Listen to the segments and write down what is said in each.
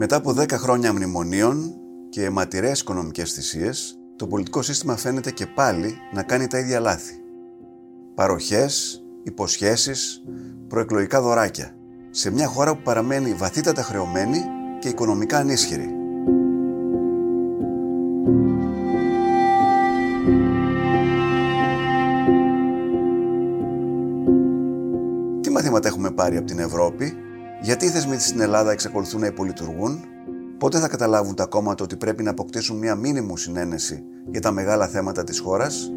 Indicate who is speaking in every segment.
Speaker 1: Μετά από 10 χρόνια μνημονίων και αιματηρές οικονομικές θυσίες, το πολιτικό σύστημα φαίνεται και πάλι να κάνει τα ίδια λάθη. Παροχές, υποσχέσεις, προεκλογικά δωράκια. Σε μια χώρα που παραμένει βαθύτατα χρεωμένη και οικονομικά ανίσχυρη. Τι μαθήματα έχουμε πάρει από την Ευρώπη, γιατί οι θεσμοί στην Ελλάδα εξακολουθούν να υπολειτουργούν, πότε θα καταλάβουν τα κόμματα ότι πρέπει να αποκτήσουν μια μήνυμου συνένεση για τα μεγάλα θέματα της χώρας;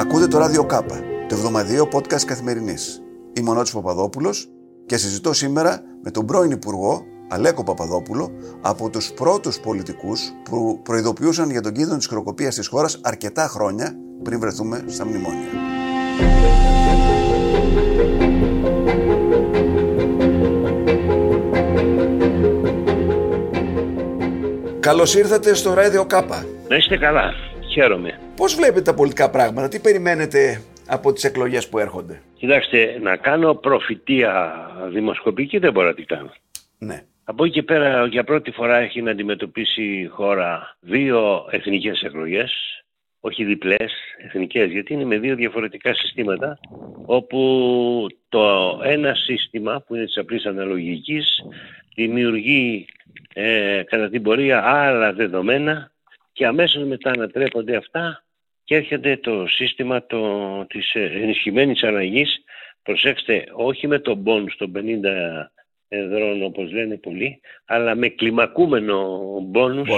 Speaker 1: Ακούτε το Ράδιο Κάπα, το εβδομαδιαίο podcast καθημερινής. Είμαι ο Νότης Παπαδόπουλος και συζητώ σήμερα με τον πρώην Υπουργό Αλέκο Παπαδόπουλο από τους πρώτους πολιτικούς που προειδοποιούσαν για τον κίνδυνο της χροκοπίας της χώρας αρκετά χρόνια πριν βρεθούμε στα μνημόνια. Καλώς ήρθατε στο Ράδιο Κάπα.
Speaker 2: Να είστε καλά. Χαίρομαι.
Speaker 1: Πώς βλέπετε τα πολιτικά πράγματα, τι περιμένετε από τις εκλογές που έρχονται;
Speaker 2: Κοιτάξτε, να κάνω προφητεία δημοσκοπική δεν μπορώ να την κάνω.
Speaker 1: Ναι.
Speaker 2: Από εκεί και πέρα για πρώτη φορά έχει να αντιμετωπίσει η χώρα δύο εθνικές εκλογές, όχι διπλές εθνικές, γιατί είναι με δύο διαφορετικά συστήματα, όπου το ένα σύστημα που είναι της απλής αναλογικής δημιουργεί ε, κατά την πορεία άλλα δεδομένα και αμέσως μετά ανατρέπονται αυτά και έρχεται το σύστημα το, της ενισχυμένης αλλαγής. Προσέξτε, όχι με τον πόνου των 50 εδρών όπως λένε πολλοί, αλλά με κλιμακούμενο μπόνους,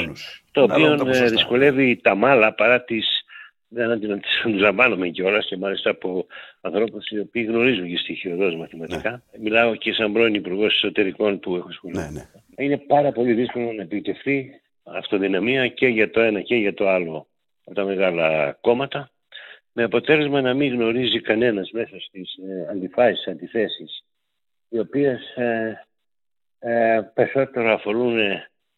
Speaker 2: το οποίο ε, δυσκολεύει τα μάλα παρά τις δεν αντιλαμβάνομαι κιόλας και μάλιστα από ανθρώπους οι οποίοι γνωρίζουν και στοιχειοδός μαθηματικά. Ναι. Μιλάω και σαν πρώην Υπουργός Εσωτερικών που έχω σχολιάσει. Ναι, ναι. Είναι πάρα πολύ δύσκολο να επιτευχθεί αυτοδυναμία και για το ένα και για το άλλο από τα μεγάλα κόμματα. Με αποτέλεσμα να μην γνωρίζει κανένας μέσα στις ε, αντιφάσεις, αντιθέσεις, οι οποίες ε, ε, περισσότερο αφορούν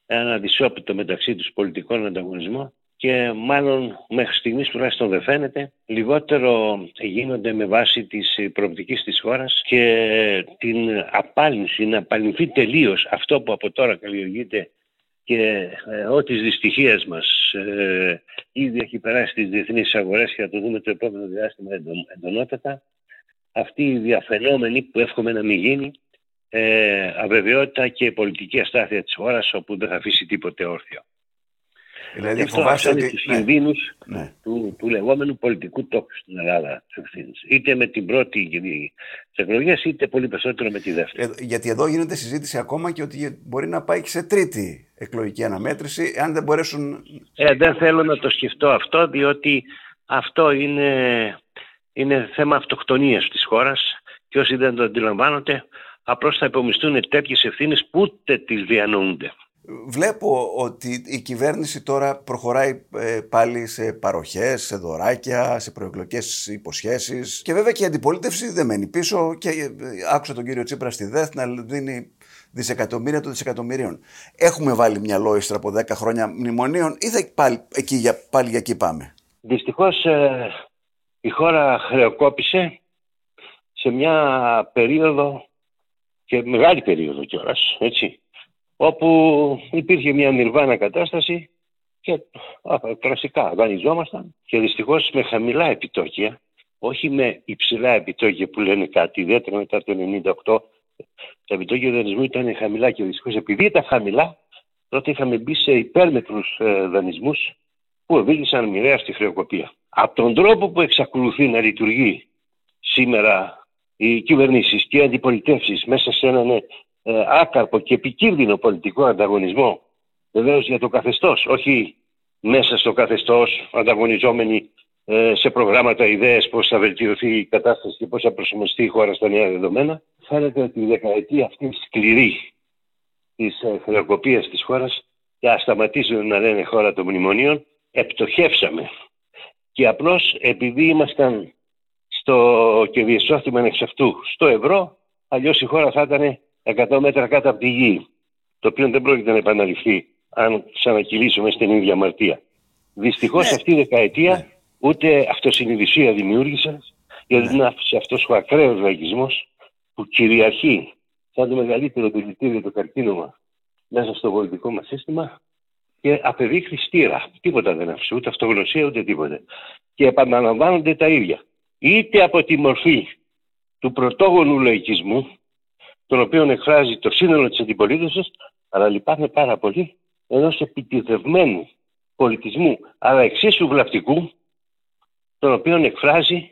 Speaker 2: ένα αντισόπιτο μεταξύ τους πολιτικών ανταγωνισμό και μάλλον μέχρι στιγμής τουλάχιστον δεν φαίνεται, λιγότερο γίνονται με βάση της προοπτικής της χώρας και την απάλυνση, να απαλληλθεί τελείως αυτό που από τώρα καλλιεργείται και ε, ό,τι της δυστυχίας μας ε, ήδη έχει περάσει στις διεθνείς αγορές και θα το δούμε το επόμενο διάστημα εντονότατα, αυτή η διαφαινόμενη που εύχομαι να μην γίνει, ε, αβεβαιότητα και πολιτική αστάθεια της χώρας όπου δεν θα αφήσει τίποτε όρθιο.
Speaker 1: Δηλαδή αυτό φοβάστε ότι...
Speaker 2: τους ναι. ναι. του, του λεγόμενου πολιτικού τόπου στην Ελλάδα Είτε με την πρώτη εκλογές, είτε πολύ περισσότερο με τη δεύτερη.
Speaker 1: Ε, γιατί εδώ γίνεται συζήτηση ακόμα και ότι μπορεί να πάει και σε τρίτη εκλογική αναμέτρηση, αν δεν μπορέσουν...
Speaker 2: Ε, δεν θέλω να το σκεφτώ αυτό, διότι αυτό είναι, είναι θέμα αυτοκτονίας της χώρας και όσοι δεν το αντιλαμβάνονται, απλώς θα υπομισθούν τέτοιες ευθύνες που ούτε τις διανοούνται.
Speaker 1: Βλέπω ότι η κυβέρνηση τώρα προχωράει ε, πάλι σε παροχές, σε δωράκια, σε προεκλογικές υποσχέσεις και βέβαια και η αντιπολίτευση δεν μένει πίσω και ε, άκουσα τον κύριο Τσίπρα στη ΔΕΘ να δίνει δισεκατομμύρια των δισεκατομμυρίων. Έχουμε βάλει μια λόιστρα από 10 χρόνια μνημονίων ή θα πάλι, εκεί, για, πάλι για εκεί πάμε;
Speaker 2: Δυστυχώς ε, η χώρα χρεοκόπησε σε μια περίοδο και μεγάλη περίοδο κιόλας, έτσι, όπου υπήρχε μια νιρβάνα κατάσταση και κλασικά δανειζόμασταν και δυστυχώς με χαμηλά επιτόκια, όχι με υψηλά επιτόκια που λένε κάτι, ιδιαίτερα μετά το 1998, τα επιτόκια δανεισμού ήταν χαμηλά και δυστυχώς επειδή ήταν χαμηλά, τότε είχαμε μπει σε υπέρμετρους ε, δανεισμούς που οδήγησαν μοιραία στη χρεοκοπία. Από τον τρόπο που εξακολουθεί να λειτουργεί σήμερα οι κυβερνήσεις και οι αντιπολιτεύσεις μέσα σε έναν ε, άκαρπο και επικίνδυνο πολιτικό ανταγωνισμό βεβαίως για το καθεστώς, όχι μέσα στο καθεστώς ανταγωνιζόμενοι ε, σε προγράμματα ιδέες πώς θα βελτιωθεί η κατάσταση και πώς θα προσαρμοστεί η χώρα στα νέα δεδομένα. Φαίνεται ότι η δεκαετία αυτή σκληρή της ε, χρεοκοπίας της χώρας και ας σταματήσουν να λένε χώρα των μνημονίων, επτοχεύσαμε. Και απλώς επειδή ήμασταν στο και διεσώθημεν εξ αυτού στο ευρώ, αλλιώς η χώρα θα ήταν 100 μέτρα κάτω από τη γη. Το οποίο δεν πρόκειται να επαναληφθεί αν ξανακυλήσουμε στην ίδια αμαρτία. Δυστυχώς ναι. αυτή η δεκαετία ναι. ούτε αυτοσυνειδησία δημιούργησε, για την άφηση αυτός ο ακραίος λαϊκισμός που κυριαρχεί σαν το μεγαλύτερο δηλητήριο το καρκίνωμα μέσα στο πολιτικό μας σύστημα και απεδείχθη στήρα. Τίποτα δεν άφησε, ούτε αυτογνωσία ούτε τίποτε. Και επαναλαμβάνονται τα ίδια. Είτε από τη μορφή του πρωτόγονου λαϊκισμού, τον οποίο εκφράζει το σύνολο της αντιπολίτευσης, αλλά λυπάμαι πάρα πολύ, ενός επιτιδευμένου πολιτισμού, αλλά εξίσου βλαπτικού, τον οποίο εκφράζει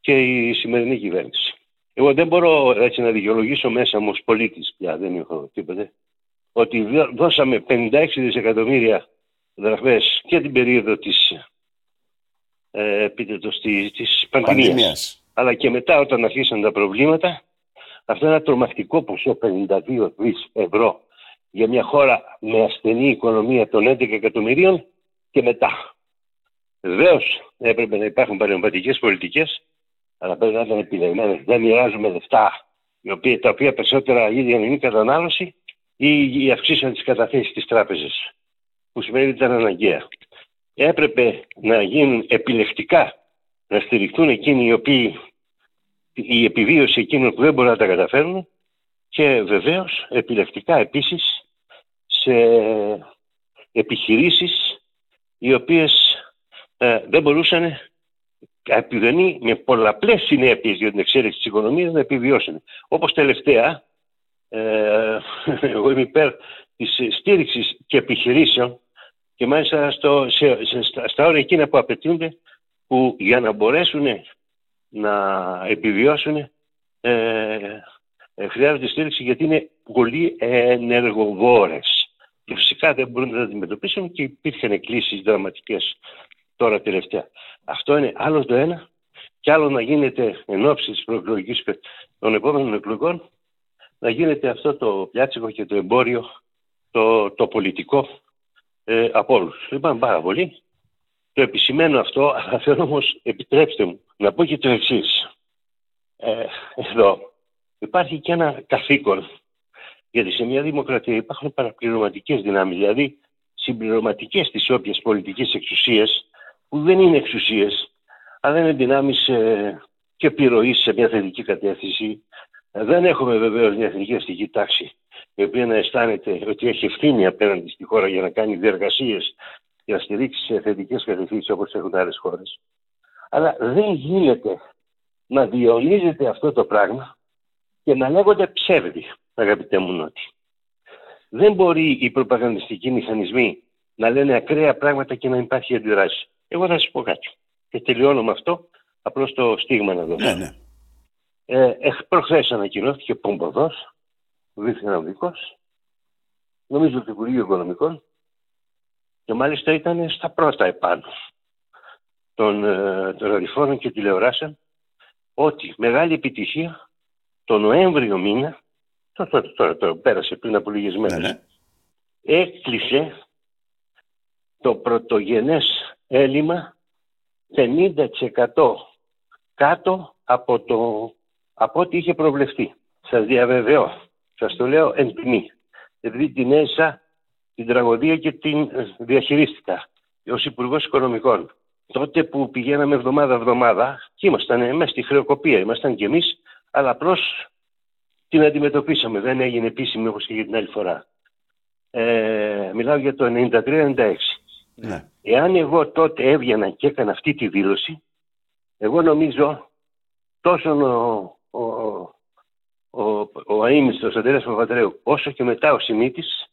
Speaker 2: και η σημερινή κυβέρνηση. Εγώ δεν μπορώ έτσι να δικαιολογήσω μέσα μου ως πολίτης πια, δεν έχω τίποτε, ότι δώσαμε 56 δισεκατομμύρια δραχμές και την περίοδο της, ε, της, της πανδημίας. Αλλά και μετά όταν αρχίσαν τα προβλήματα, αυτό είναι ένα τρομακτικό ποσό 52 δις ευρώ για μια χώρα με ασθενή οικονομία των 11 εκατομμυρίων και μετά. Βεβαίως έπρεπε να υπάρχουν παρεμβατικές πολιτικές, αλλά πρέπει να ήταν επιλεγμένες. Δεν μοιράζουμε λεφτά, τα οποία περισσότερα ήδη είναι κατανάλωση ή η αυξήσεων της καταθέσης της τράπεζας, που σημαίνει ότι ήταν αναγκαία. Έπρεπε να γίνουν επιλεκτικά, να στηριχτούν εκείνοι οι οποίοι η επιβίωση εκείνων που δεν μπορούν να τα καταφέρουν και βεβαίως επιλεκτικά επίσης σε επιχειρήσεις οι οποίες ε, δεν μπορούσαν επιδενή με πολλαπλές συνέπειες για την εξέλιξη της οικονομίας να επιβιώσουν. Όπως τελευταία ε, εγώ είμαι υπέρ της στήριξης και επιχειρήσεων και μάλιστα στο, σε, σε, στα όρια εκείνα που απαιτούνται που για να μπορέσουν να επιβιώσουν ε, ε, χρειάζονται στήριξη γιατί είναι πολύ ενεργοβόρες και φυσικά δεν μπορούν να τα αντιμετωπίσουν και υπήρχαν εκκλήσεις δραματικές τώρα τελευταία. Αυτό είναι άλλο το ένα και άλλο να γίνεται εν ώψη της προεκλογικής των επόμενων εκλογών να γίνεται αυτό το πιάτσικο και το εμπόριο, το, το πολιτικό ε, από όλους. Λυπάμαι πάρα πολύ. Το επισημαίνω αυτό, αλλά θέλω όμως, επιτρέψτε μου, να πω και το εξής. Ε, εδώ υπάρχει και ένα καθήκον, γιατί σε μια δημοκρατία υπάρχουν παραπληρωματικές δυνάμεις, δηλαδή συμπληρωματικές της όποιας πολιτικής εξουσίας, που δεν είναι εξουσίες, αλλά είναι δυνάμεις ε, και επιρροής σε μια θετική κατεύθυνση, δεν έχουμε βεβαίως μια εθνική αστική τάξη η οποία να αισθάνεται ότι έχει ευθύνη απέναντι στη χώρα για να κάνει διεργασίες για να στηρίξει σε θετικές κατευθύνσεις όπως έχουν άλλες χώρες. Αλλά δεν γίνεται να διονύζεται αυτό το πράγμα και να λέγονται ψεύδι, αγαπητέ μου Νότι. Δεν μπορεί οι προπαγανδιστικοί μηχανισμοί να λένε ακραία πράγματα και να υπάρχει αντιδράση. Εγώ θα σας πω κάτι. Και τελειώνω με αυτό, απλώς το στίγμα να δώσω.
Speaker 1: Ναι, ναι.
Speaker 2: Ε, προχθές ανακοινώθηκε Πομποδός, δίθεν αμυντικός, νομίζω του Υπουργείου Οικονομικών και μάλιστα ήταν στα πρώτα επάνω των, ε, των ραδιοφώνων και τηλεοράσεων ότι μεγάλη επιτυχία το Νοέμβριο μήνα, τώρα, τώρα, τώρα, πέρασε πριν από λίγες μέρες, ναι, ναι. έκλεισε το πρωτογενές έλλειμμα 50% κάτω από το από ό,τι είχε προβλεφθεί. Σας διαβεβαιώ, σας το λέω εν τιμή. επειδή την έζησα την τραγωδία και την ε, διαχειρίστηκα ως Υπουργός Οικονομικών. Τότε που πηγαίναμε εβδομάδα-εβδομάδα και ήμασταν μέσα στη χρεοκοπία, ήμασταν κι εμείς, αλλά απλώς την αντιμετωπίσαμε. Δεν έγινε επίσημη όπως και για την άλλη φορά. Ε, μιλάω για το 93-96. Ναι. Εάν εγώ τότε έβγαινα και έκανα αυτή τη δήλωση, εγώ νομίζω τόσο ο, ο, ο, ο αείμνηστος Αντρέας Παπαδρέου, όσο και μετά ο Σιμίτης,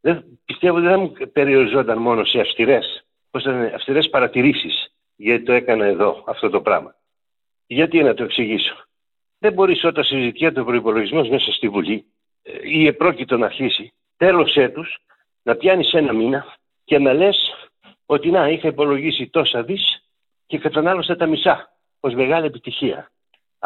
Speaker 2: δεν, πιστεύω δεν περιοριζόταν μόνο σε αυστηρές, πώς ήταν, αυστηρές παρατηρήσεις γιατί το έκανα εδώ αυτό το πράγμα. Γιατί να το εξηγήσω. Δεν μπορείς όταν συζητιέται το προπολογισμό μέσα στη Βουλή ε, ή επρόκειτο να αρχίσει τέλος έτους να πιάνεις ένα μήνα και να λες ότι να είχα υπολογίσει τόσα δις και κατανάλωσα τα μισά ως μεγάλη επιτυχία.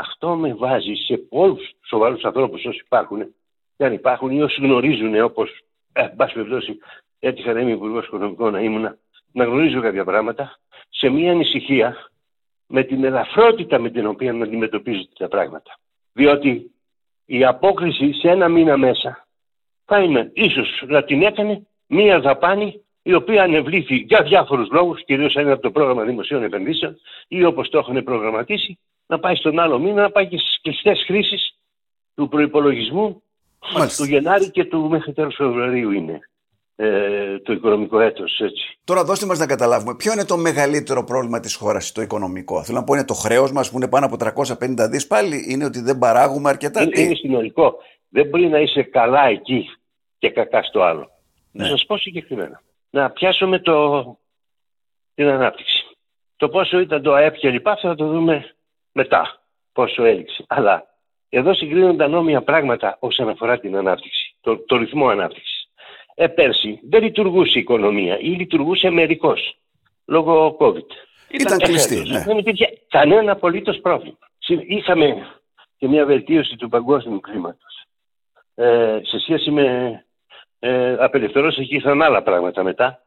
Speaker 2: Αυτό με βάζει σε πολλούς σοβαρούς ανθρώπους όσοι υπάρχουν και αν υπάρχουν ή όσοι γνωρίζουν όπως ε, πάση περιπτώσει έτυχα να είμαι υπουργός οικονομικών να ήμουν να γνωρίζω κάποια πράγματα σε μια ανησυχία με την ελαφρότητα με την οποία να αντιμετωπίζονται τα πράγματα. Διότι η απόκριση σε ένα μήνα μέσα θα είναι ίσως να την έκανε μία δαπάνη η οποία ανεβλήθη για διάφορους λόγους, κυρίως ένα από το πρόγραμμα δημοσίων επενδύσεων ή όπως το έχουν προγραμματίσει να πάει στον άλλο μήνα, να πάει και στις κλειστές χρήσεις του προϋπολογισμού του Γενάρη και του μέχρι τέλος Φεβρουαρίου είναι ε, το οικονομικό έτος. Έτσι.
Speaker 1: Τώρα δώστε μας να καταλάβουμε ποιο είναι το μεγαλύτερο πρόβλημα της χώρας το οικονομικό; Θέλω να πω είναι το χρέος μας που είναι πάνω από 350 δις πάλι. Είναι ότι δεν παράγουμε αρκετά;
Speaker 2: Είναι, είναι συνολικό. Δεν μπορεί να είσαι καλά εκεί και κακά στο άλλο. Ναι. Να σας πω συγκεκριμένα. Να πιάσουμε το, την ανάπτυξη. Το πόσο ήταν το ΑΕΠ και λοιπά θα το δούμε μετά. Πόσο έληξε. Αλλά εδώ συγκρίνονται ανώμια πράγματα όσον αφορά την ανάπτυξη. Το, το ρυθμό ανάπτυξης. Ε, πέρσι δεν λειτουργούσε η οικονομία ή λειτουργούσε μερικώς λόγω COVID.
Speaker 1: Ήταν, κλειστή. Ναι.
Speaker 2: Δεν υπήρχε κανένα απολύτως πρόβλημα. Είχαμε και μια βελτίωση του παγκόσμιου κλίματος. Ε, σε σχέση με ε, απελευθερώση εκεί ήρθαν άλλα πράγματα μετά.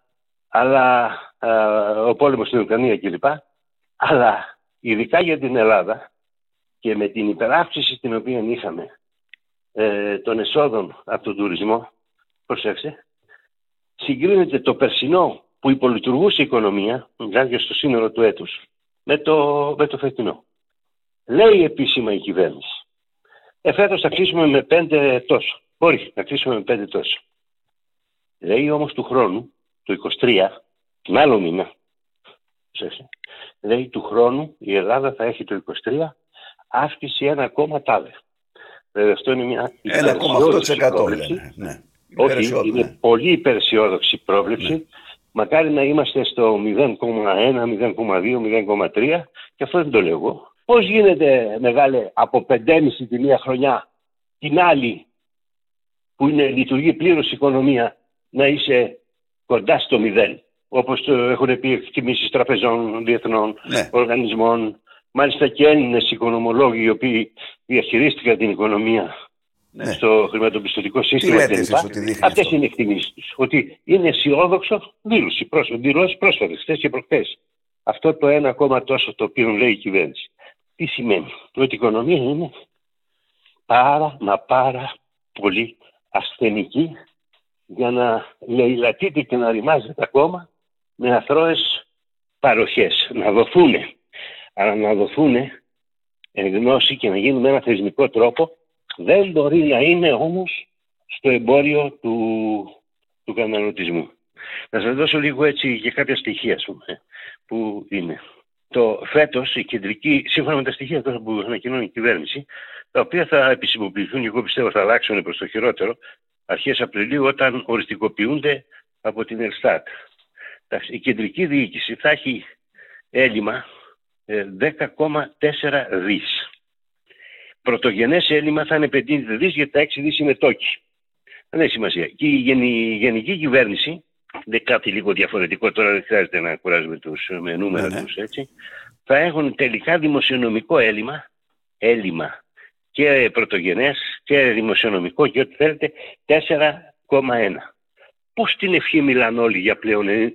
Speaker 2: Αλλά ε, ο πόλεμος στην Ουκρανία κλπ. Αλλά ειδικά για την Ελλάδα και με την υπεράυξηση την οποία είχαμε ε, των εσόδων από τον τουρισμό, προσέξτε, συγκρίνεται το περσινό που υπολειτουργούσε η οικονομία, δηλαδή στο σύνολο του έτους, με το, με το φετινό. Λέει επίσημα η κυβέρνηση. Εφέτος θα κλείσουμε με πέντε τόσο. Μπορεί να κλείσουμε με πέντε τόσο. Λέει όμως του χρόνου, το 23, τον άλλο μήνα, λέει του χρόνου η Ελλάδα θα έχει το 23 αύξηση 1,4. Βέβαια αυτό είναι μια
Speaker 1: 1,8% λένε. Ναι.
Speaker 2: Όχι, είναι ναι. πολύ υπεραισιόδοξη πρόβλεψη. Ναι. Μακάρι να είμαστε στο 0,1, 0,2, 0,3 και αυτό δεν το λέω εγώ. Πώς γίνεται μεγάλε από 5,5 τη μία χρονιά την άλλη που είναι, λειτουργεί πλήρως η οικονομία να είσαι κοντά στο 0 όπως το έχουν πει εκτιμήσεις τραπεζών, διεθνών, ναι. οργανισμών, Μάλιστα και Έλληνες οικονομολόγοι οι οποίοι διαχειρίστηκαν την οικονομία ναι. στο χρηματοπιστωτικό σύστημα. Αυτές είναι οι εκτιμήσεις τους. Ότι είναι αισιόδοξο δήλωση, δηλώσεις πρόσφατες, χθες και προχθές. Αυτό το ένα ακόμα τόσο το οποίο λέει η κυβέρνηση. Τι σημαίνει, ότι η οικονομία είναι πάρα μα πάρα πολύ ασθενική για να λαιλατείται και να ρημάζεται ακόμα με αθρώες παροχές, να δοθούν αλλά να δοθούν γνώση και να γίνουν με ένα θεσμικό τρόπο δεν μπορεί να είναι όμως στο εμπόριο του, του καταναλωτισμού. Να σας δώσω λίγο έτσι και κάποια στοιχεία πούμε, που είναι. Το φέτος η κεντρική, σύμφωνα με τα στοιχεία τώρα που ανακοινώνει η κυβέρνηση, τα οποία θα επισημοποιηθούν και εγώ πιστεύω θα αλλάξουν προς το χειρότερο, αρχές Απριλίου όταν οριστικοποιούνται από την Ελστάτ. Η κεντρική διοίκηση θα έχει έλλειμμα 10,4 ε, δις. Πρωτογενές έλλειμμα θα είναι 50 δις γιατί τα 6 δις είναι τόκι. Δεν έχει σημασία. Και η, γενική κυβέρνηση, δεν κάτι λίγο διαφορετικό, τώρα δεν χρειάζεται να κουράζουμε τους με νούμερα ναι, ναι. τους έτσι, θα έχουν τελικά δημοσιονομικό έλλειμμα, έλλειμμα και πρωτογενές και δημοσιονομικό και ό,τι θέλετε 4,1. Πώς την ευχή μιλάνε όλοι για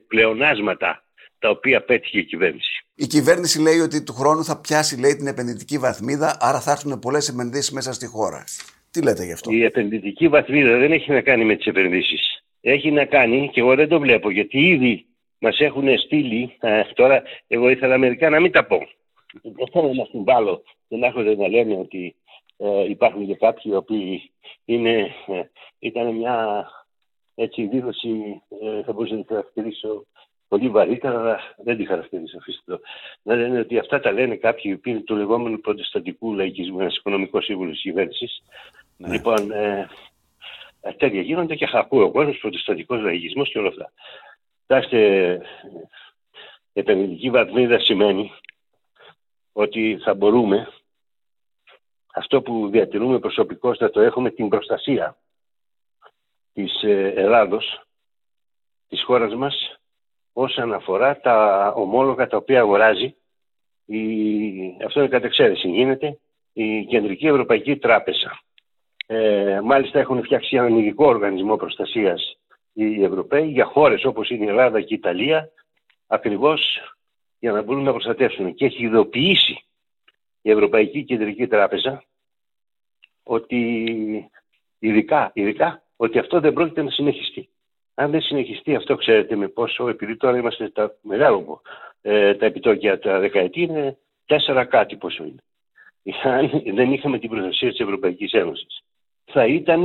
Speaker 2: πλεονάσματα τα οποία πέτυχε η κυβέρνηση;
Speaker 1: Η κυβέρνηση λέει ότι του χρόνου θα πιάσει λέει, την επενδυτική βαθμίδα, άρα θα έρθουν πολλές επενδύσεις μέσα στη χώρα. Τι λέτε γι' αυτό;
Speaker 2: Η επενδυτική βαθμίδα δεν έχει να κάνει με τις επενδύσεις. Έχει να κάνει, και εγώ δεν το βλέπω, γιατί ήδη μας έχουν στείλει. τώρα, εγώ ήθελα μερικά να μην τα πω. Δεν θέλω να συμβάλλω και να έχω να λένε ότι ε, υπάρχουν και κάποιοι οι οποίοι είναι, ε, ήταν μια έτσι, δήλωση, ε, θα μπορούσα να τη χαρακτηρίσω πολύ βαρύτερα, αλλά δεν τη χαρακτηρίζω αφήστε Να λένε ότι αυτά τα λένε κάποιοι που είναι του λεγόμενου προτεσταντικού λαϊκισμού, ένας οικονομικός σύμβουλος της κυβέρνησης. Ναι. Λοιπόν, ε, ε, τέτοια γίνονται και ακούω ο κόσμο, προτεσταντικός λαϊκισμός και όλα αυτά. Κοιτάξτε, επενδυτική βαθμίδα σημαίνει ότι θα μπορούμε αυτό που διατηρούμε προσωπικώς να το έχουμε την προστασία της ε, Ελλάδος, της χώρας μας, όσον αφορά τα ομόλογα τα οποία αγοράζει, η, αυτό είναι κατεξαίρεση, γίνεται η Κεντρική Ευρωπαϊκή Τράπεζα. Ε, μάλιστα έχουν φτιάξει έναν ειδικό οργανισμό προστασίας οι Ευρωπαίοι για χώρες όπως είναι η Ελλάδα και η Ιταλία, ακριβώς για να μπορούν να προστατεύσουν. Και έχει ειδοποιήσει η Ευρωπαϊκή Κεντρική Τράπεζα ότι ειδικά, ειδικά ότι αυτό δεν πρόκειται να συνεχιστεί. Αν δεν συνεχιστεί αυτό, ξέρετε με πόσο, επειδή τώρα είμαστε τα μεγάλο, ε, τα επιτόκια τα δεκαετή είναι τέσσερα κάτι πόσο είναι. αν δεν είχαμε την προστασία της Ευρωπαϊκής Ένωσης. Θα ήταν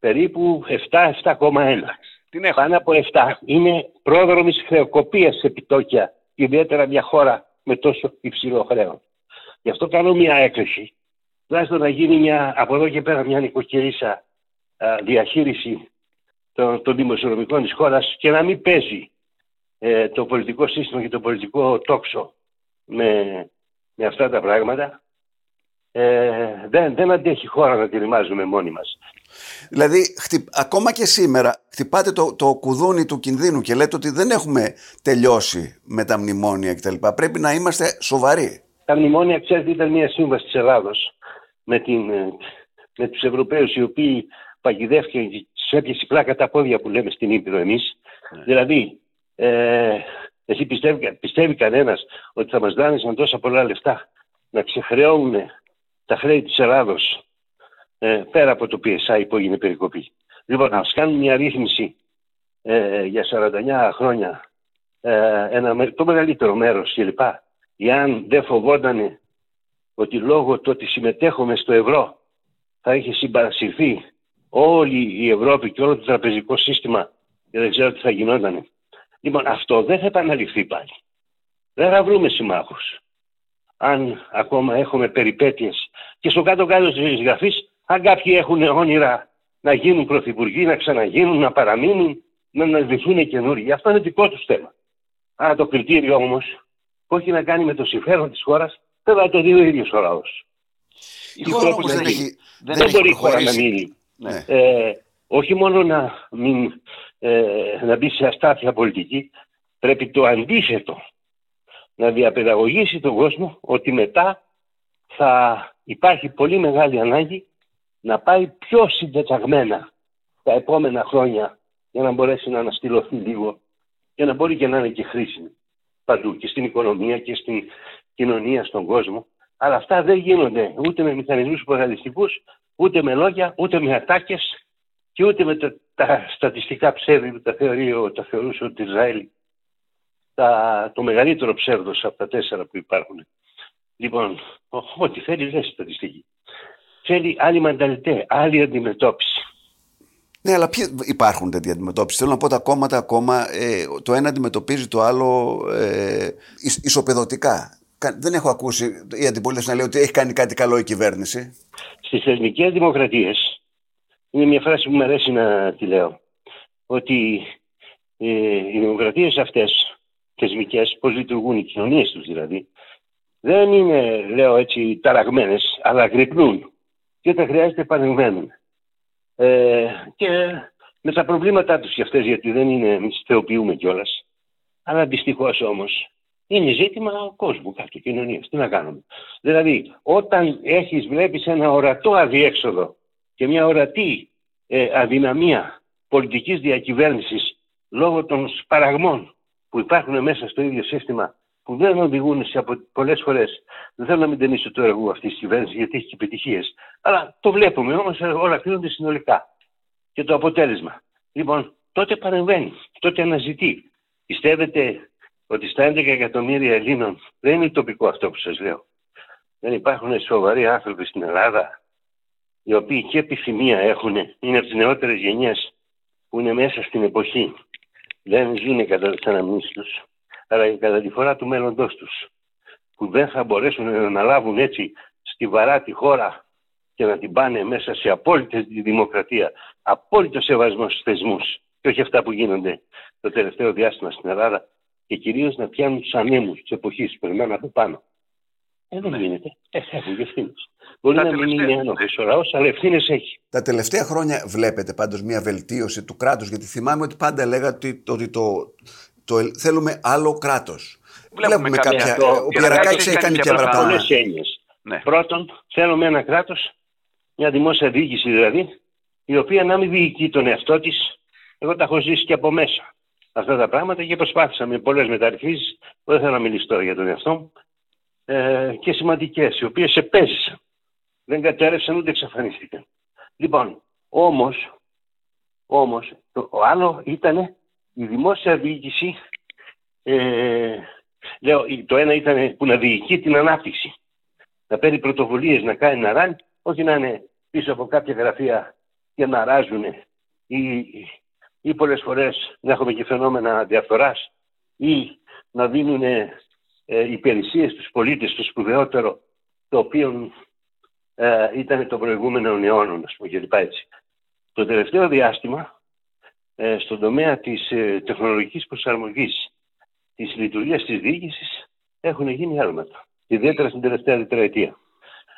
Speaker 2: περίπου 7-7,1. Την Πάνω από 7. Είναι πρόδρομης χρεοκοπίας σε επιτόκια, ιδιαίτερα μια χώρα με τόσο υψηλό χρέος. Γι' αυτό κάνω μια έκκληση. Τουλάχιστον να γίνει μια, από εδώ και πέρα μια νοικοκυρίσα διαχείριση των, των δημοσιονομικών της χώρας και να μην παίζει ε, το πολιτικό σύστημα και το πολιτικό τόξο με, με αυτά τα πράγματα. Ε, δεν, δεν αντέχει χώρα να τη ρημάζουμε μόνοι μας.
Speaker 1: Δηλαδή, ακόμα και σήμερα χτυπάτε το, το κουδούνι του κινδύνου και λέτε ότι δεν έχουμε τελειώσει με τα μνημόνια κτλ. Πρέπει να είμαστε σοβαροί.
Speaker 2: Τα μνημόνια, ξέρετε, ήταν μια σύμβαση της Ελλάδος με, την, ε, με τους Ευρωπαίους οι οποίοι παγιδεύτηκαν και σε έπιασε πλάκα τα πόδια που λέμε στην Ήπειρο εμείς. Ναι. Δηλαδή, ε, εσύ πιστεύει, πιστεύει κανένας ότι θα μας δάνεισαν τόσα πολλά λεφτά να ξεχρεώνουν τα χρέη της Ελλάδος ε, πέρα από το PSI που έγινε περικοπή. Λοιπόν, να κάνουν μια ρύθμιση ε, για 49 χρόνια ε, ένα, το μεγαλύτερο μέρος κλπ. Εάν δεν φοβόταν ότι λόγω του ότι συμμετέχουμε στο ευρώ θα είχε συμπαρασυρθεί όλη η Ευρώπη και όλο το τραπεζικό σύστημα και δεν ξέρω τι θα γινόταν. Λοιπόν, αυτό δεν θα επαναληφθεί πάλι. Δεν θα βρούμε συμμάχους. Αν ακόμα έχουμε περιπέτειες και στο κάτω-κάτω της γραφής, αν κάποιοι έχουν όνειρα να γίνουν πρωθυπουργοί, να ξαναγίνουν, να παραμείνουν, να αναδειχθούν καινούργοι. Αυτό είναι δικό τους θέμα. Αλλά το κριτήριο όμως, που έχει να κάνει με το συμφέρον της χώρας, θα το δει ο ίδιος ο λαός.
Speaker 1: Η χώρα όμως δεν, έχει,
Speaker 2: δεν, δεν μπορεί η χώρα να μείνει ναι. Ε, όχι μόνο να, μην, ε, να μπει σε αστάθεια πολιτική, πρέπει το αντίθετο. Να διαπαιδαγωγήσει τον κόσμο ότι μετά θα υπάρχει πολύ μεγάλη ανάγκη να πάει πιο συντεταγμένα τα επόμενα χρόνια για να μπορέσει να αναστηλωθεί λίγο και να μπορεί και να είναι και χρήσιμη παντού και στην οικονομία και στην κοινωνία, στον κόσμο. Αλλά αυτά δεν γίνονται ούτε με μηχανισμούς προγραμματιστικούς, ούτε με λόγια, ούτε με ατάκες και ούτε με τα, τα στατιστικά ψεύδη που τα, θεωρεί, τα θεωρούσε ο Ισραήλ τα, το μεγαλύτερο ψεύδος από τα τέσσερα που υπάρχουν. Λοιπόν, ό,τι θέλει δεν στατιστική. Θέλει άλλη μανταλιτέ, άλλη αντιμετώπιση.
Speaker 1: Ναι, αλλά ποιοι υπάρχουν τέτοια αντιμετώπιση; Θέλω να πω τα κόμματα ακόμα ε, το ένα αντιμετωπίζει το άλλο ε, ισοπεδωτικά. Δεν έχω ακούσει η αντιπολίτευση να λέει ότι έχει κάνει κάτι καλό η κυβέρνηση.
Speaker 2: Στις θεσμικέ δημοκρατίες, είναι μια φράση που μου αρέσει να τη λέω, ότι ε, οι δημοκρατίες αυτές, θεσμικές, πώς λειτουργούν οι κοινωνίες τους δηλαδή, δεν είναι, λέω έτσι, ταραγμένες, αλλά γρυπνούν. Και όταν χρειάζεται παρεμβαίνουν. Ε, και με τα προβλήματά τους κι αυτές, γιατί δεν είναι, εμείς θεοποιούμε κιόλας. Αλλά δυστυχώς όμως είναι ζήτημα κόσμου, κάτω κοινωνίας. Τι να κάνουμε. Δηλαδή, όταν έχεις, βλέπεις ένα ορατό αδιέξοδο και μια ορατή ε, αδυναμία πολιτικής διακυβέρνησης λόγω των σπαραγμών που υπάρχουν μέσα στο ίδιο σύστημα που δεν οδηγούν σε απο... πολλές φορές. Δεν θέλω να μην ταινίσω το έργο αυτής της κυβέρνησης γιατί έχει και επιτυχίες. Αλλά το βλέπουμε όμως όλα κρίνονται συνολικά. Και το αποτέλεσμα. Λοιπόν, τότε παρεμβαίνει, τότε αναζητεί. Πιστεύετε ότι στα 11 εκατομμύρια Ελλήνων δεν είναι τοπικό αυτό που σας λέω. Δεν υπάρχουν σοβαροί άνθρωποι στην Ελλάδα οι οποίοι και επιθυμία έχουν, είναι από τις νεότερες γενιές που είναι μέσα στην εποχή. Δεν ζουν κατά τις αναμνήσεις τους, αλλά και κατά τη φορά του μέλλοντός τους. Που δεν θα μπορέσουν να λάβουν έτσι στιβαρά τη χώρα και να την πάνε μέσα σε απόλυτη δημοκρατία, απόλυτο σεβασμός στους θεσμούς και όχι αυτά που γίνονται το τελευταίο διάστημα στην Ελλάδα και κυρίως να πιάνουν τους ανέμους της εποχής που περνάνε από πάνω. Ε, δεν ναι. γίνεται. Ε, έχουν και ευθύνες. Μπορεί να μην είναι ένοχο ο λαός, αλλά ευθύνες έχει.
Speaker 1: Τα τελευταία χρόνια βλέπετε πάντως μια βελτίωση του κράτους, γιατί θυμάμαι ότι πάντα λέγατε ότι, ότι το, το, θέλουμε άλλο κράτος. Βλέπουμε, Βλέπουμε κάποια. Το, ο Πιερακάκη έχει κάνει και παραπάνω.
Speaker 2: Πολλές έννοιες. Ναι. Πρώτον, θέλουμε ένα κράτος, μια δημόσια διοίκηση δηλαδή, η οποία να μην διοικεί τον εαυτό της. Εγώ τα έχω ζήσει και από μέσα αυτά τα πράγματα και προσπάθησα με πολλές μεταρρυθμίσεις, δεν θέλω να μιλήσω τώρα για τον εαυτό μου, ε, και σημαντικές, οι οποίες επέζησαν. Δεν κατέρευσαν ούτε εξαφανίστηκαν. Λοιπόν, όμως, όμως το άλλο ήταν η δημόσια διοίκηση, ε, λέω, το ένα ήταν που να διοικεί την ανάπτυξη. να παίρνει πρωτοβουλίες, να κάνει να ράνει, όχι να είναι πίσω από κάποια γραφεία και να ράζουν ή, ή πολλές φορές να έχουμε και φαινόμενα διαφθοράς ή να δίνουν ε, υπηρεσίες στους πολίτες, το σπουδαιότερο, το οποίο ε, ήταν το προηγούμενο αιώνων, ας πούμε, κλπ. Έτσι. Το τελευταίο διάστημα, ε, στον τομέα της ε, τεχνολογικής προσαρμογής της λειτουργίας της διοίκησης, έχουν γίνει άλματα. Ιδιαίτερα στην τελευταία τετραετία.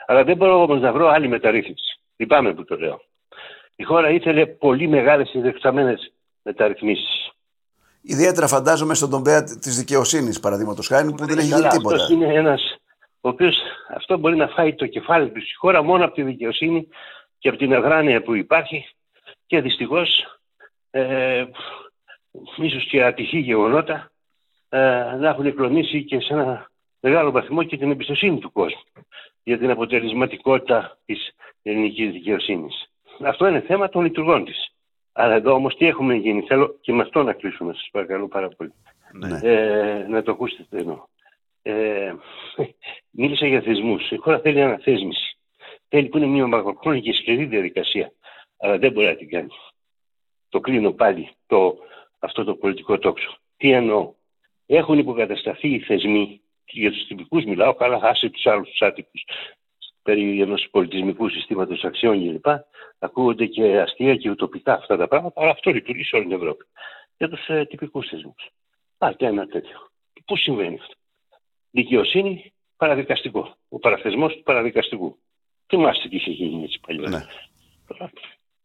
Speaker 2: Αλλά δεν μπορώ όμως να βρω άλλη μεταρρύθμιση. Λυπάμαι που το λέω. Η χώρα ήθελε πολύ μεγάλες συνδεξαμένες μεταρρυθμίσεις.
Speaker 1: Ιδιαίτερα φαντάζομαι στον τομέα της δικαιοσύνης, παραδείγματος χάρη, που δεν έχει γίνει τίποτα.
Speaker 2: Αυτός είναι ένας ο οποίος αυτό μπορεί να φάει το κεφάλι του στη χώρα μόνο από τη δικαιοσύνη και από την αδράνεια που υπάρχει και δυστυχώς ε, ίσως και ατυχή γεγονότα ε, να έχουν εκλονίσει και σε ένα μεγάλο βαθμό και την εμπιστοσύνη του κόσμου για την αποτελεσματικότητα της ελληνικής δικαιοσύνης. Αυτό είναι θέμα των λειτουργών της. Αλλά εδώ όμως τι έχουμε γίνει. Θέλω και με αυτό να κλείσουμε, σας παρακαλώ πάρα πολύ. Ναι. Ε, να το ακούσετε εδώ. Ε, μίλησα για θεσμούς. Η χώρα θέλει αναθέσμηση. Θέλει που είναι μια μακροχρόνια και σκληρή διαδικασία. Αλλά δεν μπορεί να την κάνει. Το κλείνω πάλι το, αυτό το πολιτικό τόξο. Τι εννοώ. Έχουν υποκατασταθεί οι θεσμοί, για τους τυπικούς μιλάω, καλά, άσε τους άλλους τους άτυπους, περί ενός πολιτισμικού συστήματος αξιών κλπ. Ακούγονται και αστεία και ουτοπικά αυτά τα πράγματα, αλλά αυτό λειτουργεί σε όλη την Ευρώπη. Για τους ε, τυπικούς θεσμούς. Πάτε ένα τέτοιο. Πού συμβαίνει αυτό; Δικαιοσύνη, παραδικαστικό. Ο παραθεσμός του παραδικαστικού. Θυμάστε τι είχε γίνει έτσι παλιότερα. Ναι.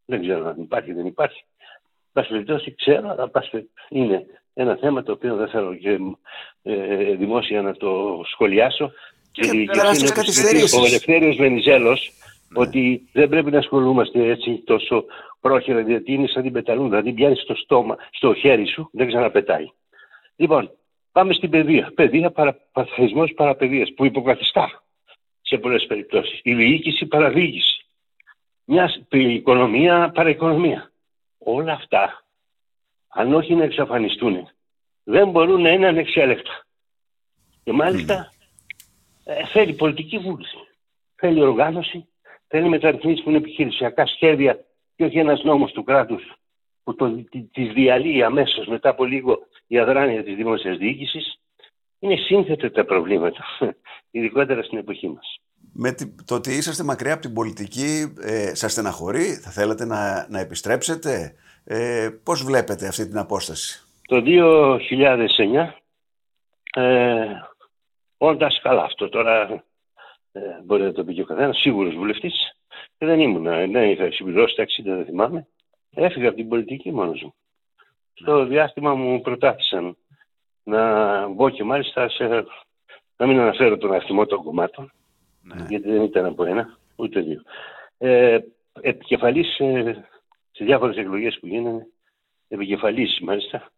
Speaker 2: Δεν ξέρω αν υπάρχει ή δεν υπάρχει. Πάση περιπτώσει ξέρω, αλλά είναι ένα θέμα το οποίο δεν θέλω και ε, δημόσια να το σχολιάσω.
Speaker 1: Και, και
Speaker 2: ο Ελευθέριος Βενιζέλος ναι. ότι δεν πρέπει να ασχολούμαστε έτσι τόσο πρόχειρα, γιατί είναι σαν την πεταλούν, δηλαδή πιάνεις στο στόμα, στο χέρι σου, δεν ξαναπετάει. Λοιπόν, πάμε στην παιδεία. Παιδεία, παρα, παραπαιδείας, παραπαιδείας, που υποκαθιστά σε πολλές περιπτώσεις. Η διοίκηση παραδιοίκηση. Μια οικονομία παραοικονομία. Όλα αυτά, αν όχι να εξαφανιστούν, δεν μπορούν να είναι ανεξέλεκτα. Και μάλιστα ε, θέλει πολιτική βούληση. Θέλει οργάνωση, θέλει μεταρρυθμίσεις που είναι επιχειρησιακά σχέδια και όχι ένας νόμος του κράτους που το, τις διαλύει αμέσως μετά από λίγο η αδράνεια της δημόσιας διοίκησης. Είναι σύνθετα τα προβλήματα, ειδικότερα στην εποχή μας.
Speaker 1: Με το ότι είσαστε μακριά από την πολιτική, ε, σας στεναχωρεί, θα θέλατε να, να επιστρέψετε; Ε, πώς βλέπετε αυτή την απόσταση;
Speaker 2: Το 2009, ε, όντας καλά αυτό τώρα, ε, μπορεί να το πει και ο καθένας, σίγουρος βουλευτής, δεν ήμουν, δεν είχα συμπληρώσει τα 60, δεν θυμάμαι. Έφυγα από την πολιτική μόνος μου. Στο διάστημα μου προτάθησαν να μπω και μάλιστα σε, να μην αναφέρω τον αριθμό των κομμάτων, ναι. γιατί δεν ήταν από ένα, ούτε δύο. Ε, επικεφαλής ε, σε διάφορες εκλογές που γίνανε, επικεφαλής μάλιστα,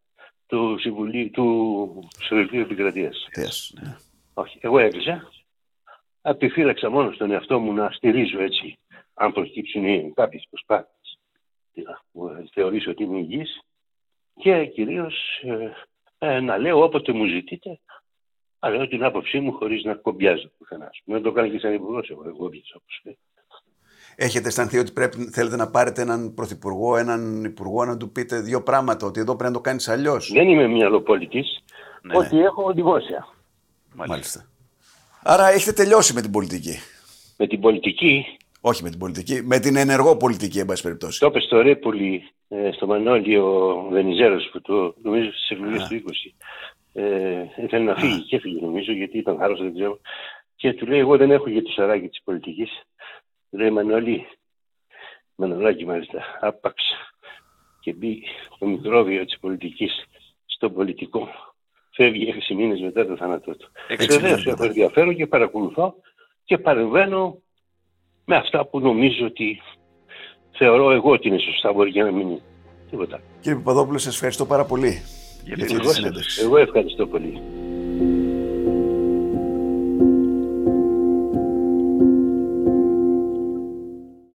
Speaker 2: του Συμβουλίου του Συμβουλίου Επικρατείας.
Speaker 1: Yes, ναι.
Speaker 2: Όχι, εγώ έκλεισα. Επιφύλαξα μόνος στον εαυτό μου να στηρίζω έτσι, αν προκύψουν κάποιες προσπάθειες, να θεωρήσω ότι είμαι υγιής και κυρίως ε, ε, να λέω όποτε μου ζητείτε, να λέω την άποψή μου χωρίς να κομπιάζω πουθενά. Δεν το κάνω και σαν υπουργός εγώ, εγώ όπως λέει.
Speaker 1: Έχετε αισθανθεί ότι πρέπει, θέλετε να πάρετε έναν πρωθυπουργό, έναν υπουργό, να του πείτε δύο πράγματα, ότι εδώ πρέπει να το κάνεις αλλιώς;
Speaker 2: Δεν είμαι μυαλοπολιτή. Ναι, ότι ναι. έχω δημόσια.
Speaker 1: Μάλιστα. Άρα έχετε τελειώσει με την πολιτική.
Speaker 2: Με την πολιτική;
Speaker 1: Όχι με την πολιτική, με την ενεργό πολιτική, εν πάση περιπτώσει.
Speaker 2: Το είπες στο Ρέπουλη, ε, στο Μανώλη, ο Βενιζέρος, που το νομίζω στις εκλογές του 20. Ε, ήθελε να φύγει και έφυγε νομίζω γιατί ήταν άρρωστο, δεν ξέρω. Και του λέει: Εγώ δεν έχω για το σαράκι της πολιτικής. Λέει Μανώλη, Μανολάκι μάλιστα, άπαξ και μπει το μικρόβιο της πολιτικής στο πολιτικό. Φεύγει έξι μήνες μετά το θάνατό του. Βεβαίως έχω ενδιαφέρον και παρακολουθώ και παρεμβαίνω με αυτά που νομίζω ότι θεωρώ εγώ ότι είναι σωστά, μπορεί και να μην είναι τίποτα.
Speaker 1: Κύριε Παπαδόπουλο, σας ευχαριστώ πάρα πολύ
Speaker 2: για την συνέντευξη. Εγώ ευχαριστώ πολύ.